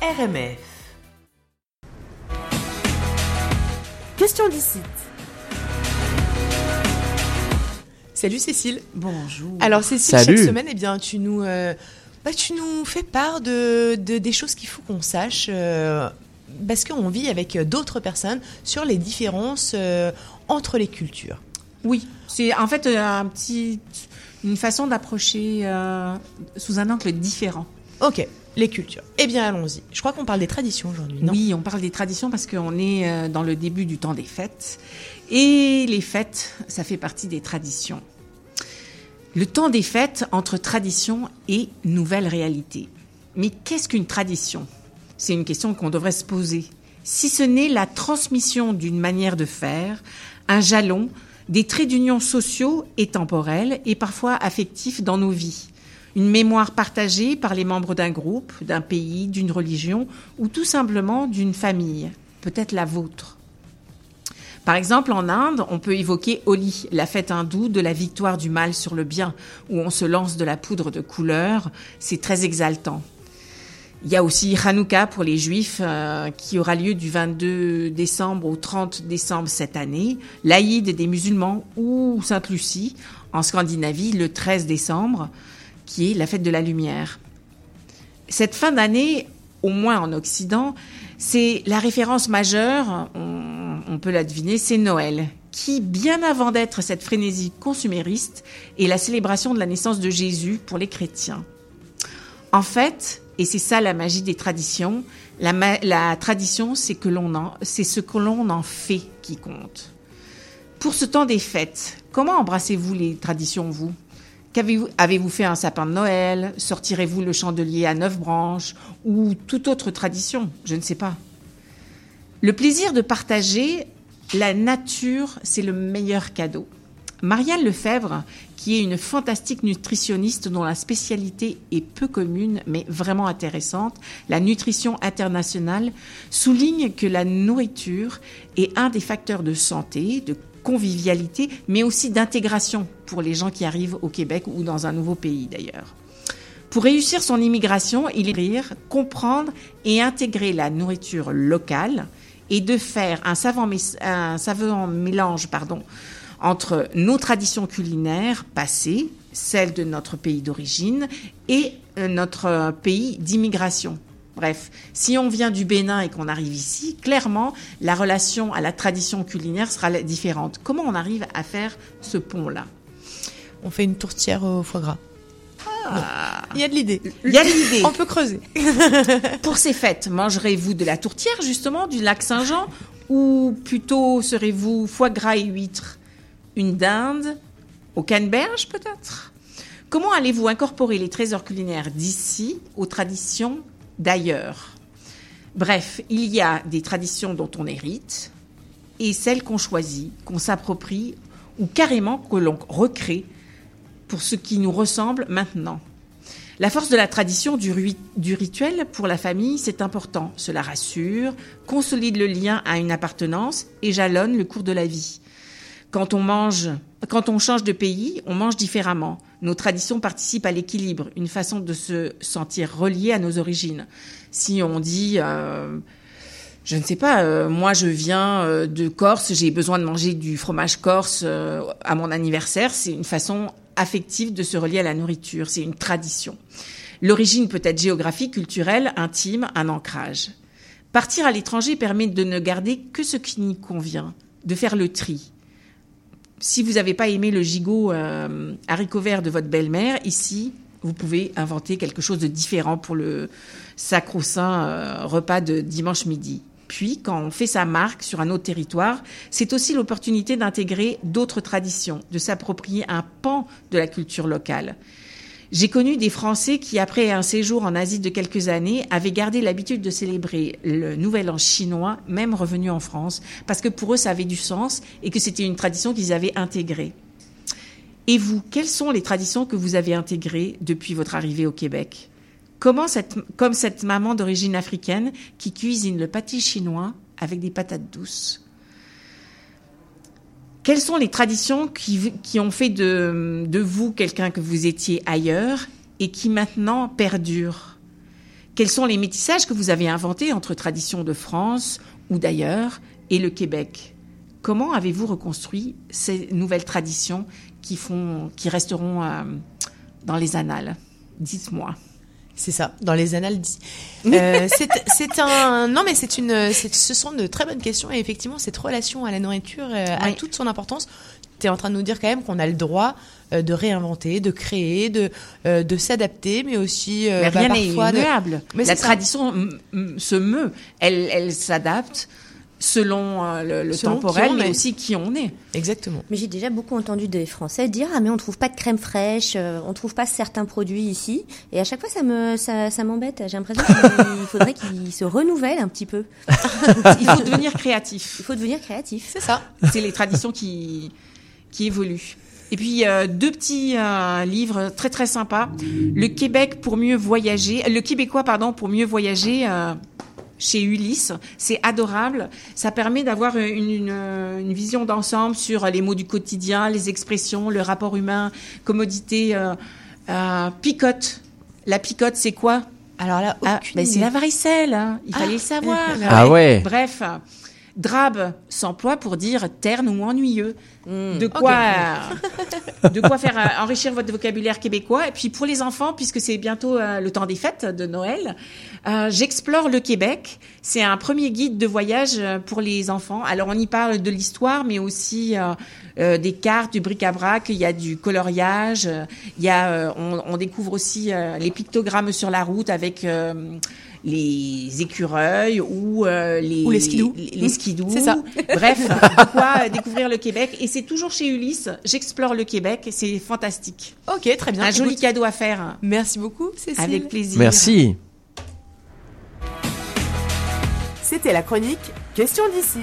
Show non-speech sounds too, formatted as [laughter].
RMF. Question d'ici. Salut Cécile. Bonjour. Alors Cécile, Salut. chaque semaine, eh bien, tu nous, euh, bah, tu nous fais part de, de- des choses qu'il faut qu'on sache euh, parce qu'on vit avec d'autres personnes sur les différences euh, entre les cultures. Oui, c'est en fait un petit, une façon d'approcher euh, sous un angle différent. Ok, les cultures. Eh bien, allons-y. Je crois qu'on parle des traditions aujourd'hui, non? Oui, on parle des traditions parce qu'on est euh, dans le début du temps des fêtes. Et les fêtes, ça fait partie des traditions. Le temps des fêtes entre tradition et nouvelle réalité. Mais qu'est-ce qu'une tradition? C'est une question qu'on devrait se poser. Si ce n'est la transmission d'une manière de faire, un jalon, des traits d'union sociaux et temporels et parfois affectifs dans nos vies. Une mémoire partagée par les membres d'un groupe, d'un pays, d'une religion ou tout simplement d'une famille, peut-être la vôtre. Par exemple, en Inde, on peut évoquer Holi, la fête hindoue de la victoire du mal sur le bien, où on se lance de la poudre de couleur. C'est très exaltant. Il y a aussi Hanouka pour les Juifs, euh, qui aura lieu du 22 décembre au 30 décembre cette année. L'Aïd des musulmans ou Sainte-Lucie, en Scandinavie, le 13 décembre, qui est la fête de la lumière. Cette fin d'année, au moins en Occident, c'est la référence majeure, on, peut la deviner, c'est Noël, qui, bien avant d'être cette frénésie consumériste, est la célébration de la naissance de Jésus pour les chrétiens. En fait, et c'est ça la magie des traditions, la, tradition, c'est que l'on c'est ce que l'on en fait qui compte. Pour ce temps des fêtes, comment embrassez-vous les traditions, vous? Avez-vous fait un sapin de Noël? Sortirez-vous le chandelier à neuf branches? Ou toute autre tradition? Je ne sais pas. Le plaisir de partager la nature, c'est le meilleur cadeau. Marianne Lefebvre, qui est une fantastique nutritionniste dont la spécialité est peu commune mais vraiment intéressante, la nutrition internationale, souligne que la nourriture est un des facteurs de santé, de convivialité, mais aussi d'intégration pour les gens qui arrivent au Québec ou dans un nouveau pays d'ailleurs. Pour réussir son immigration, il est rire, comprendre et intégrer la nourriture locale et de faire un savant, un savant mélange pardon, entre nos traditions culinaires passées, celles de notre pays d'origine, et euh, notre euh, pays d'immigration. Bref, si on vient du Bénin et qu'on arrive ici, clairement, la relation à la tradition culinaire sera différente. Comment on arrive à faire ce pont-là? On fait une tourtière au foie gras. Il y a de l'idée. Il y a de l'idée. On peut creuser. [laughs] Pour ces fêtes, mangerez-vous de la tourtière, justement, du lac Saint-Jean Ou plutôt serez-vous foie gras et huîtres Une dinde Au canneberge, peut-être? Comment allez-vous incorporer les trésors culinaires d'ici aux traditions d'ailleurs Bref, il y a des traditions dont on hérite et celles qu'on choisit, qu'on s'approprie ou carrément que l'on recrée pour ce qui nous ressemble maintenant. La force de la tradition du, du rituel pour la famille, c'est important. Cela rassure, consolide le lien à une appartenance et jalonne le cours de la vie. Quand on mange, quand on change de pays, on mange différemment. Nos traditions participent à l'équilibre, une façon de se sentir relié à nos origines. Si on dit, euh, je ne sais pas, euh, moi je viens euh, de Corse, j'ai besoin de manger du fromage corse à mon anniversaire, c'est une façon affective de se relier à la nourriture, c'est une tradition. L'origine peut être géographique, culturelle, intime, un ancrage. Partir à l'étranger permet de ne garder que ce qui nous convient, de faire le tri. Si vous n'avez pas aimé le gigot euh, haricot vert de votre belle-mère, ici, vous pouvez inventer quelque chose de différent pour le sacro-saint euh, repas de dimanche midi. Puis, quand on fait sa marque sur un autre territoire, c'est aussi l'opportunité d'intégrer d'autres traditions, de s'approprier un pan de la culture locale. J'ai connu des Français qui, après un séjour en Asie de quelques années, avaient gardé l'habitude de célébrer le Nouvel An chinois, même revenus en France, parce que pour eux, ça avait du sens et que c'était une tradition qu'ils avaient intégrée. Et vous, quelles sont les traditions que vous avez intégrées depuis votre arrivée au Québec? Comment cette, comme cette maman d'origine africaine qui cuisine le pâté chinois avec des patates douces? Quelles sont les traditions qui, qui ont fait de, de vous quelqu'un que vous étiez ailleurs et qui maintenant perdurent quels sont les métissages que vous avez inventés entre traditions de France ou d'ailleurs et le Québec? Comment avez-vous reconstruit ces nouvelles traditions qui, font, qui resteront euh, dans les annales? Dites-moi. C'est ça, dans les annales. [laughs] Euh, c'est un non mais c'est une ce sont de très bonnes questions et effectivement cette relation à la nourriture euh, a toute son importance. Tu es en train de nous dire quand même qu'on a le droit euh, de réinventer, de créer, de de s'adapter, mais aussi mais bah, rien n'est immuable. Mais la tradition se meut, elle elle s'adapte selon euh, le, temporel, mais aussi qui on est. Exactement. Mais j'ai déjà beaucoup entendu des Français dire ah mais on trouve pas de crème fraîche, euh, on trouve pas certains produits ici, et à chaque fois ça me ça, ça m'embête. J'ai l'impression qu'il [laughs] faudrait qu'ils se renouvellent un petit peu. Il faut devenir créatif. Il faut devenir créatif. C'est ça. C'est les traditions qui qui évoluent. Et puis euh, deux petits livres très très sympas. Le Québec pour mieux voyager, le Québécois pardon pour mieux voyager chez Ulysse. C'est adorable. Ça permet d'avoir une, une, vision d'ensemble sur les mots du quotidien, les expressions, le rapport humain, commodité. Euh, euh, picote. La picote, c'est quoi? Alors là, ah, ben c'est la varicelle. Hein. Il fallait le ah. savoir. [laughs] Ah ouais. Bref. Drabe s'emploie pour dire terne ou ennuyeux. Hmm. De quoi, de quoi faire euh, enrichir votre vocabulaire québécois. Et puis pour les enfants, puisque c'est bientôt euh, le temps des fêtes de Noël, euh, j'explore le Québec. C'est un premier guide de voyage pour les enfants. Alors on y parle de l'histoire, mais aussi des cartes, du bric-à-brac. Il y a du coloriage. Il y a, on, on, découvre aussi les pictogrammes sur la route avec les écureuils ou euh, les, ou les skidous. Les, skidous. C'est ça. [laughs] Bref, de quoi découvrir le Québec. Et c'est toujours chez Ulysse. J'explore le Québec. C'est fantastique. Ok, très bien. Un joli cadeau à faire. Merci beaucoup, Cécile. Avec plaisir. Merci. C'était la chronique Question d'ici.